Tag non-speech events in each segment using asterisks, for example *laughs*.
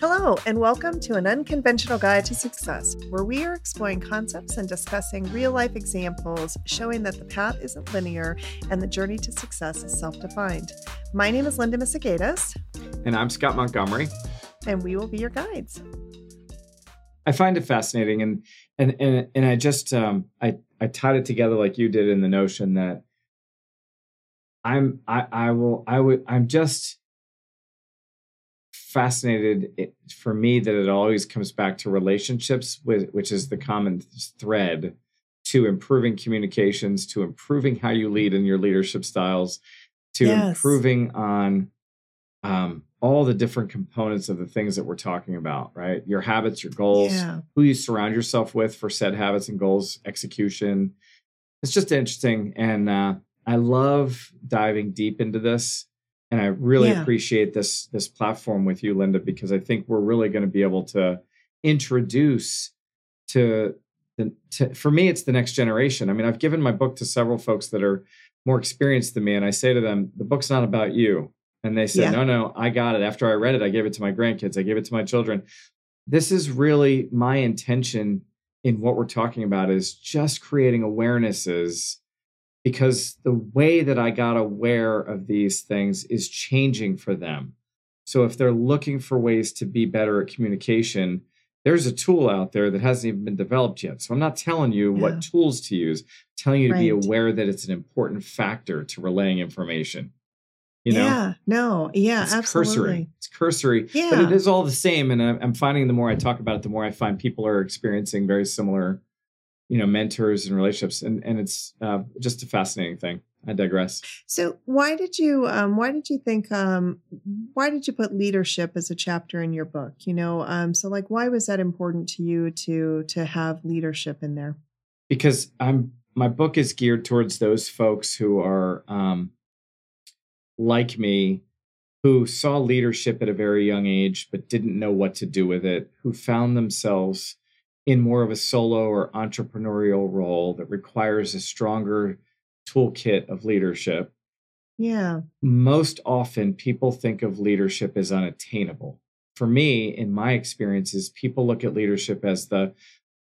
Hello, and welcome to an unconventional guide to success, where we are exploring concepts and discussing real life examples showing that the path isn't linear and the journey to success is self defined. My name is Linda Misegadis. And I'm Scott Montgomery. And we will be your guides. I find it fascinating, and and and and I just um, I I tied it together like you did in the notion that I'm I I will I would I'm just fascinated for me that it always comes back to relationships, which is the common thread to improving communications, to improving how you lead in your leadership styles, to yes. improving on um, all the different components of the things that we're talking about, right? Your habits, your goals, yeah. who you surround yourself with for said habits and goals execution. It's just interesting. And uh, I love diving deep into this and I really yeah. appreciate this this platform with you, Linda, because I think we're really going to be able to introduce to the to, for me it's the next generation. I mean, I've given my book to several folks that are more experienced than me, and I say to them, the book's not about you. And they said, yeah. no, no, I got it. After I read it, I gave it to my grandkids. I gave it to my children. This is really my intention in what we're talking about is just creating awarenesses because the way that I got aware of these things is changing for them. So if they're looking for ways to be better at communication, there's a tool out there that hasn't even been developed yet. So I'm not telling you yeah. what tools to use, I'm telling you to right. be aware that it's an important factor to relaying information. You know? Yeah, no, yeah, it's absolutely. Cursory. It's cursory, yeah. but it is all the same. And I'm finding the more I talk about it, the more I find people are experiencing very similar you know mentors and relationships and and it's uh, just a fascinating thing. I digress. So why did you um, why did you think um, why did you put leadership as a chapter in your book? You know um, so like why was that important to you to to have leadership in there? Because i'm my book is geared towards those folks who are um, like me who saw leadership at a very young age but didn't know what to do with it who found themselves in more of a solo or entrepreneurial role that requires a stronger toolkit of leadership. Yeah. Most often people think of leadership as unattainable. For me, in my experiences, people look at leadership as the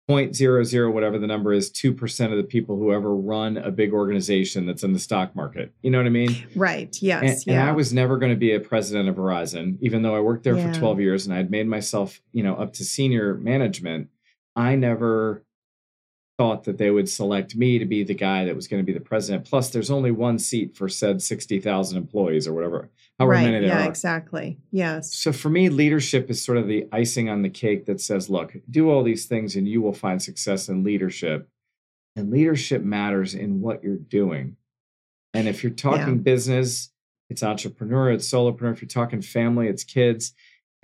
0.00 whatever the number is 2% of the people who ever run a big organization that's in the stock market you know what i mean right yes and, yeah. and i was never going to be a president of verizon even though i worked there yeah. for 12 years and i'd made myself you know up to senior management I never thought that they would select me to be the guy that was going to be the president. Plus, there's only one seat for said 60,000 employees or whatever, however right, many there yeah, are. exactly. Yes. So for me, leadership is sort of the icing on the cake that says, look, do all these things and you will find success in leadership. And leadership matters in what you're doing. And if you're talking yeah. business, it's entrepreneur, it's solopreneur. If you're talking family, it's kids.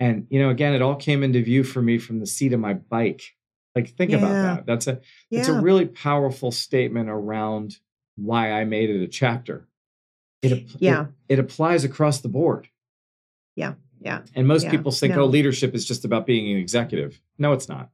And, you know, again, it all came into view for me from the seat of my bike like think yeah. about that. That's a yeah. it's a really powerful statement around why I made it a chapter. It yeah. It, it applies across the board. Yeah. Yeah. And most yeah. people think, no. oh, leadership is just about being an executive. No, it's not.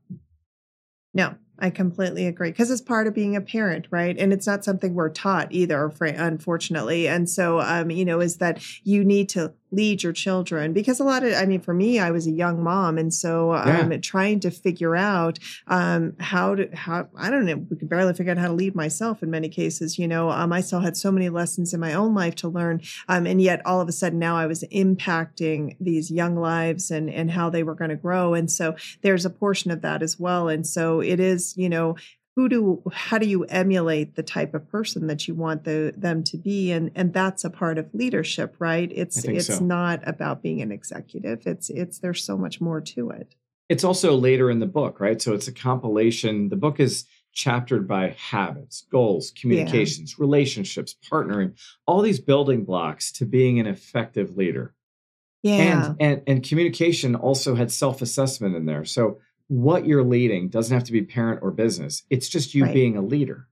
No, I completely agree because it's part of being a parent, right? And it's not something we're taught either, unfortunately. And so, um, you know, is that you need to lead your children because a lot of i mean for me i was a young mom and so um yeah. trying to figure out um how to how i don't know we could barely figure out how to lead myself in many cases you know um i still had so many lessons in my own life to learn um and yet all of a sudden now i was impacting these young lives and and how they were going to grow and so there's a portion of that as well and so it is you know who do how do you emulate the type of person that you want the, them to be? And and that's a part of leadership right? It's it's so. not about being an executive. It's it's there's so much more to it. It's also later in the book right? So it's a compilation. The book is chaptered by habits goals communications yeah. relationships partnering all these building blocks to being an effective leader. Yeah. and and, and communication also had self-assessment in there. So what you're leading doesn't have to be parent or business. It's just you right. being a leader.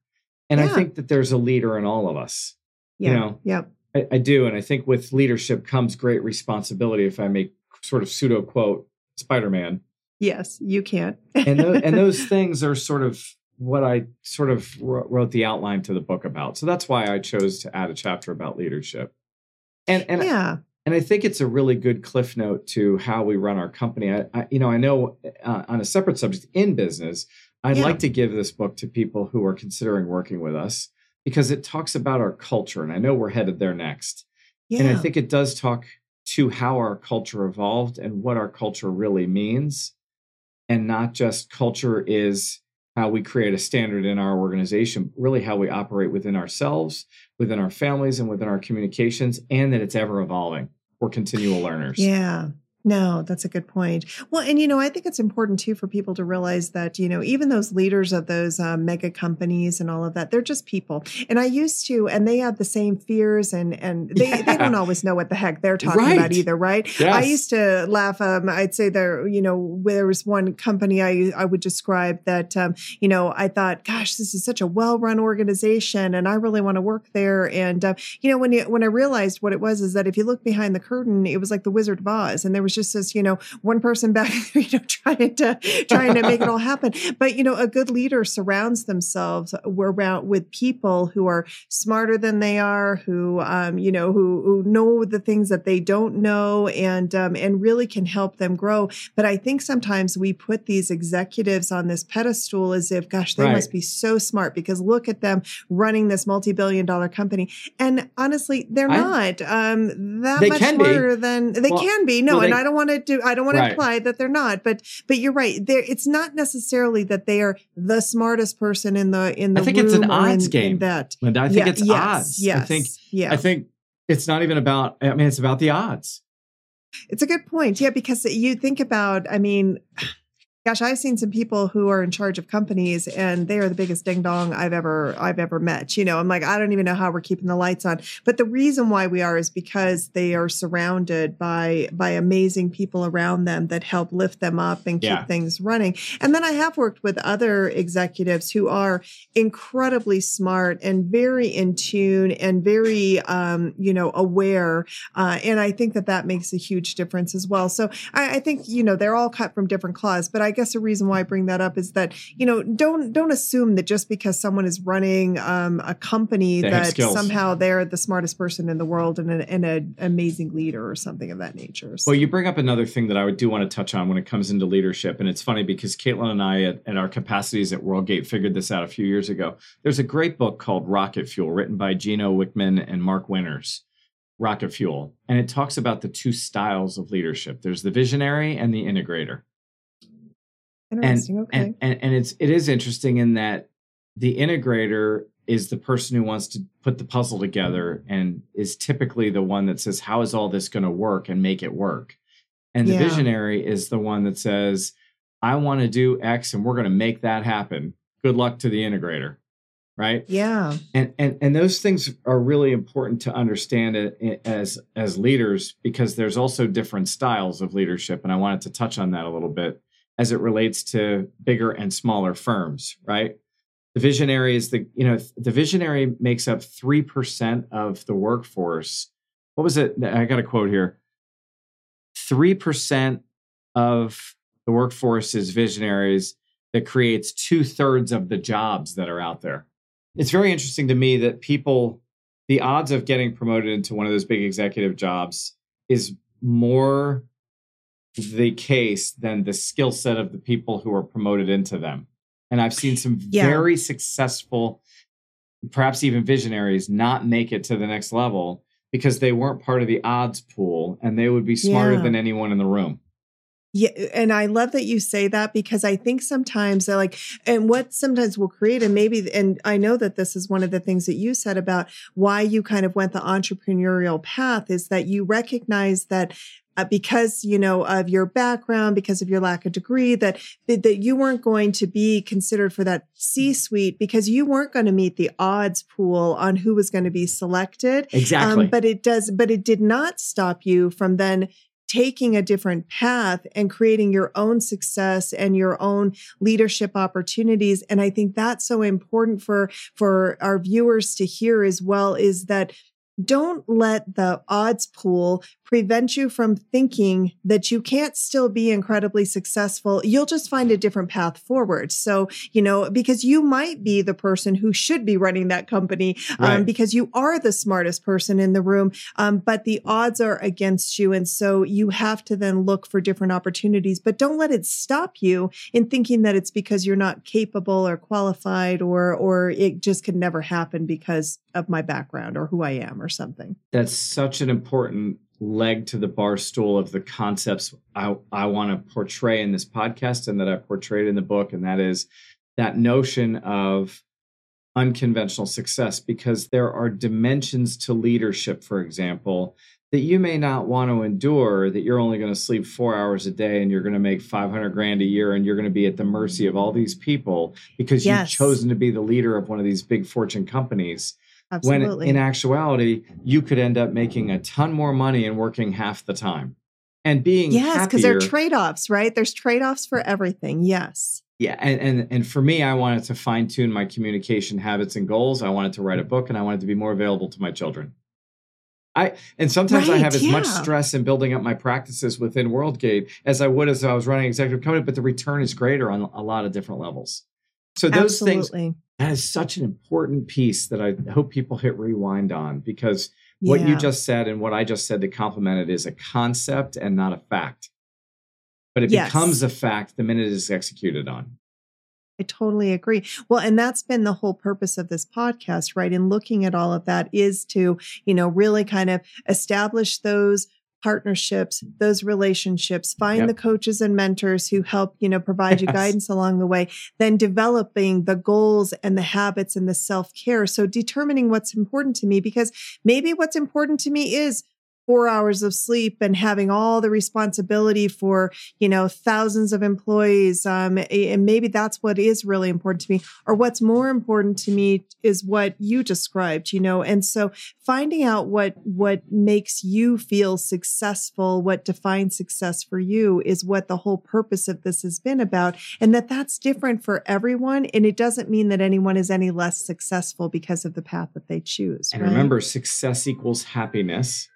And yeah. I think that there's a leader in all of us. Yeah. You know, yep. I, I, do. And I think with leadership comes great responsibility, if I make sort of pseudo quote Spider Man. Yes, you can. and, those, and *laughs* those things are sort of what I sort of wrote the outline to the book about. So that's why I chose to add a chapter about leadership. And, and yeah. And I think it's a really good cliff note to how we run our company. I, I you know, I know uh, on a separate subject in business, I'd yeah. like to give this book to people who are considering working with us because it talks about our culture, and I know we're headed there next. Yeah. And I think it does talk to how our culture evolved and what our culture really means, and not just culture is how we create a standard in our organization, really how we operate within ourselves, within our families, and within our communications, and that it's ever evolving. We're continual learners. Yeah. No, that's a good point. Well, and you know, I think it's important too for people to realize that, you know, even those leaders of those um, mega companies and all of that, they're just people. And I used to, and they have the same fears and and they, yeah. they don't always know what the heck they're talking right. about either, right? Yes. I used to laugh. Um, I'd say there, you know, there was one company I I would describe that, um, you know, I thought, gosh, this is such a well run organization, and I really want to work there. And uh, you know, when you when I realized what it was, is that if you look behind the curtain, it was like the Wizard of Oz, and there was just as you know one person back there *laughs* you know trying to trying to make it all happen but you know a good leader surrounds themselves around with people who are smarter than they are who um, you know who, who know the things that they don't know and um, and really can help them grow but i think sometimes we put these executives on this pedestal as if gosh they right. must be so smart because look at them running this multi-billion dollar company and honestly they're I, not um, that much smarter be. than they well, can be no well, they, and i don't want to do I don't want right. to imply that they're not, but but you're right. There it's not necessarily that they are the smartest person in the in the I think it's an odds in, game. In that. And I think yeah, it's yes, odds. Yes. I think yeah. I think it's not even about I mean it's about the odds. It's a good point. Yeah, because you think about I mean gosh, I've seen some people who are in charge of companies and they are the biggest ding dong I've ever I've ever met. You know, I'm like, I don't even know how we're keeping the lights on. But the reason why we are is because they are surrounded by by amazing people around them that help lift them up and keep yeah. things running. And then I have worked with other executives who are incredibly smart and very in tune and very um, you know, aware. Uh, and I think that that makes a huge difference as well. So I, I think, you know, they're all cut from different cloths, but I guess the reason why I bring that up is that you know don't don't assume that just because someone is running um, a company they that somehow they're the smartest person in the world and, an, and an amazing leader or something of that nature. So. Well, you bring up another thing that I would do want to touch on when it comes into leadership, and it's funny because Caitlin and I at, at our capacities at WorldGate figured this out a few years ago. There's a great book called Rocket Fuel, written by Gino Wickman and Mark Winters. Rocket Fuel. And it talks about the two styles of leadership. There's the visionary and the integrator. Interesting. And, okay. And, and, and it's it is interesting in that the integrator is the person who wants to put the puzzle together and is typically the one that says, How is all this going to work and make it work? And the yeah. visionary is the one that says, I want to do X and we're going to make that happen. Good luck to the integrator. Right. Yeah. And, and, and those things are really important to understand eh, as, as leaders because there's also different styles of leadership. And I wanted to touch on that a little bit as it relates to bigger and smaller firms, right? The visionary is the, you know, the visionary makes up 3% of the workforce. What was it? I got a quote here. 3% of the workforce is visionaries that creates two thirds of the jobs that are out there. It's very interesting to me that people, the odds of getting promoted into one of those big executive jobs is more the case than the skill set of the people who are promoted into them. And I've seen some yeah. very successful, perhaps even visionaries, not make it to the next level because they weren't part of the odds pool and they would be smarter yeah. than anyone in the room. Yeah, and I love that you say that because I think sometimes they're like, and what sometimes will create, and maybe, and I know that this is one of the things that you said about why you kind of went the entrepreneurial path is that you recognize that uh, because you know of your background because of your lack of degree that that you weren't going to be considered for that c suite because you weren't going to meet the odds pool on who was going to be selected. Exactly. um, but it does but it did not stop you from then taking a different path and creating your own success and your own leadership opportunities. And i think that's so important for for our viewers to hear as well is that don't let the odds pool prevent you from thinking that you can't still be incredibly successful. You'll just find a different path forward. So, you know, because you might be the person who should be running that company um, right. because you are the smartest person in the room, um, but the odds are against you. And so you have to then look for different opportunities, but don't let it stop you in thinking that it's because you're not capable or qualified or, or it just could never happen because of my background or who I am or something. That's such an important leg to the bar stool of the concepts I, I want to portray in this podcast and that I portrayed in the book. And that is that notion of unconventional success, because there are dimensions to leadership, for example, that you may not want to endure, that you're only going to sleep four hours a day and you're going to make 500 grand a year and you're going to be at the mercy of all these people because yes. you've chosen to be the leader of one of these big fortune companies Absolutely. When in actuality, you could end up making a ton more money and working half the time and being yes, because there are trade offs, right? There's trade offs for mm. everything. Yes. Yeah, and, and and for me, I wanted to fine tune my communication habits and goals. I wanted to write a mm. book, and I wanted to be more available to my children. I and sometimes right, I have as yeah. much stress in building up my practices within WorldGate as I would as I was running executive company, but the return is greater on a lot of different levels. So those Absolutely. things that is such an important piece that I hope people hit rewind on because what yeah. you just said and what I just said to complement it is a concept and not a fact. But it yes. becomes a fact the minute it is executed on. I totally agree. Well, and that's been the whole purpose of this podcast, right? In looking at all of that is to, you know, really kind of establish those partnerships, those relationships, find yep. the coaches and mentors who help, you know, provide you guidance along the way, then developing the goals and the habits and the self care. So determining what's important to me, because maybe what's important to me is four hours of sleep and having all the responsibility for you know thousands of employees um, and maybe that's what is really important to me or what's more important to me is what you described you know and so finding out what what makes you feel successful what defines success for you is what the whole purpose of this has been about and that that's different for everyone and it doesn't mean that anyone is any less successful because of the path that they choose and right? remember success equals happiness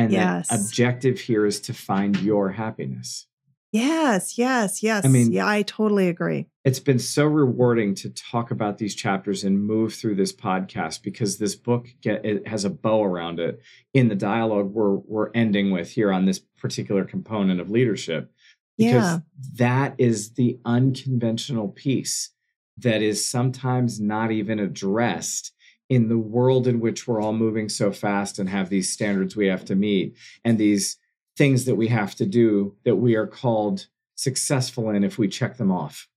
and yes. the objective here is to find your happiness. Yes, yes, yes. I mean, yeah, I totally agree. It's been so rewarding to talk about these chapters and move through this podcast because this book get, it has a bow around it in the dialogue we're we're ending with here on this particular component of leadership. Because yeah. that is the unconventional piece that is sometimes not even addressed in the world in which we're all moving so fast and have these standards we have to meet and these things that we have to do that we are called successful in if we check them off.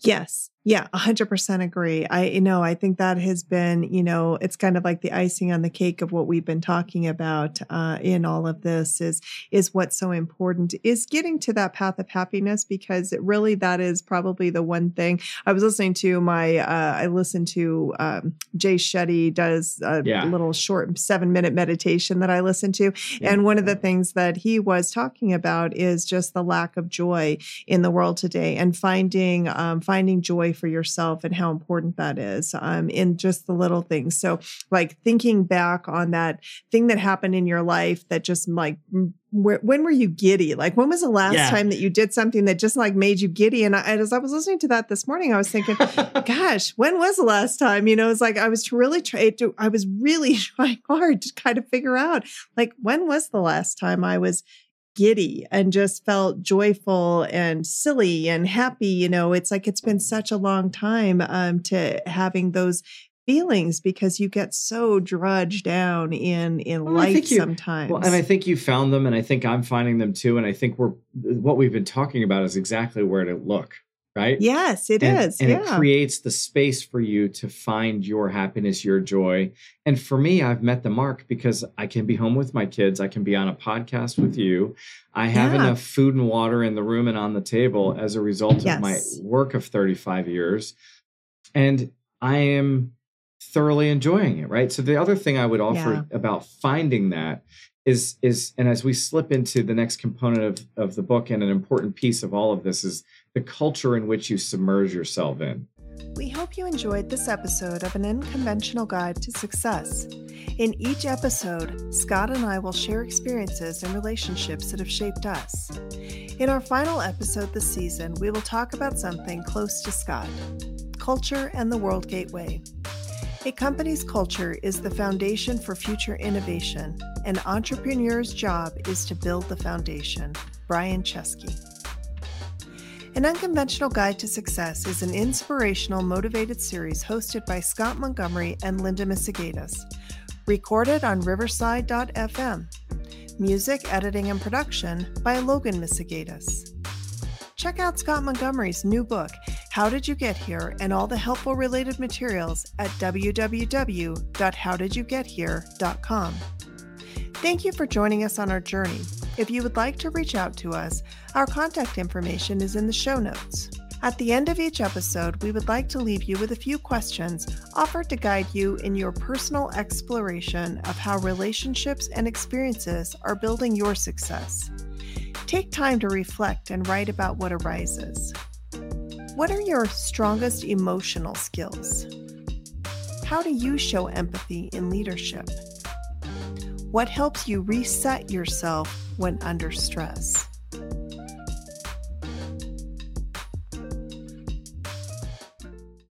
Yes. Yeah, 100% agree. I you know, I think that has been, you know, it's kind of like the icing on the cake of what we've been talking about uh, in all of this is is what's so important is getting to that path of happiness because it really that is probably the one thing. I was listening to my uh, I listened to um, Jay Shetty does a yeah. little short 7-minute meditation that I listened to yeah. and one of the things that he was talking about is just the lack of joy in the world today and finding um, finding joy for yourself and how important that is um, in just the little things. So, like thinking back on that thing that happened in your life that just like, when were you giddy? Like, when was the last yeah. time that you did something that just like made you giddy? And I, as I was listening to that this morning, I was thinking, *laughs* gosh, when was the last time? You know, it's like I was really trying to, I was really *laughs* trying hard to kind of figure out, like, when was the last time I was giddy and just felt joyful and silly and happy. You know, it's like it's been such a long time um, to having those feelings because you get so drudged down in in well, life you, sometimes. Well, and I think you found them, and I think I'm finding them too. And I think we're what we've been talking about is exactly where to look right? Yes, it and, is. and, yeah. it creates the space for you to find your happiness, your joy. And for me, I've met the mark because I can be home with my kids. I can be on a podcast with you. I have yeah. enough food and water in the room and on the table as a result yes. of my work of 35 years. And I am thoroughly enjoying it, right? So the other thing I would offer yeah. about finding that is is and as we slip into the next component of, of the book and an important piece of all of this is the culture in which you submerge yourself in we hope you enjoyed this episode of An Unconventional Guide to Success. In each episode, Scott and I will share experiences and relationships that have shaped us. In our final episode this season, we will talk about something close to Scott culture and the World Gateway. A company's culture is the foundation for future innovation. An entrepreneur's job is to build the foundation. Brian Chesky. An Unconventional Guide to Success is an inspirational, motivated series hosted by Scott Montgomery and Linda Misegadis. Recorded on Riverside.fm. Music, editing, and production by Logan Misegadis. Check out Scott Montgomery's new book, How Did You Get Here, and all the helpful related materials at www.howdidyougethere.com. Thank you for joining us on our journey. If you would like to reach out to us, our contact information is in the show notes. At the end of each episode, we would like to leave you with a few questions offered to guide you in your personal exploration of how relationships and experiences are building your success. Take time to reflect and write about what arises. What are your strongest emotional skills? How do you show empathy in leadership? What helps you reset yourself when under stress?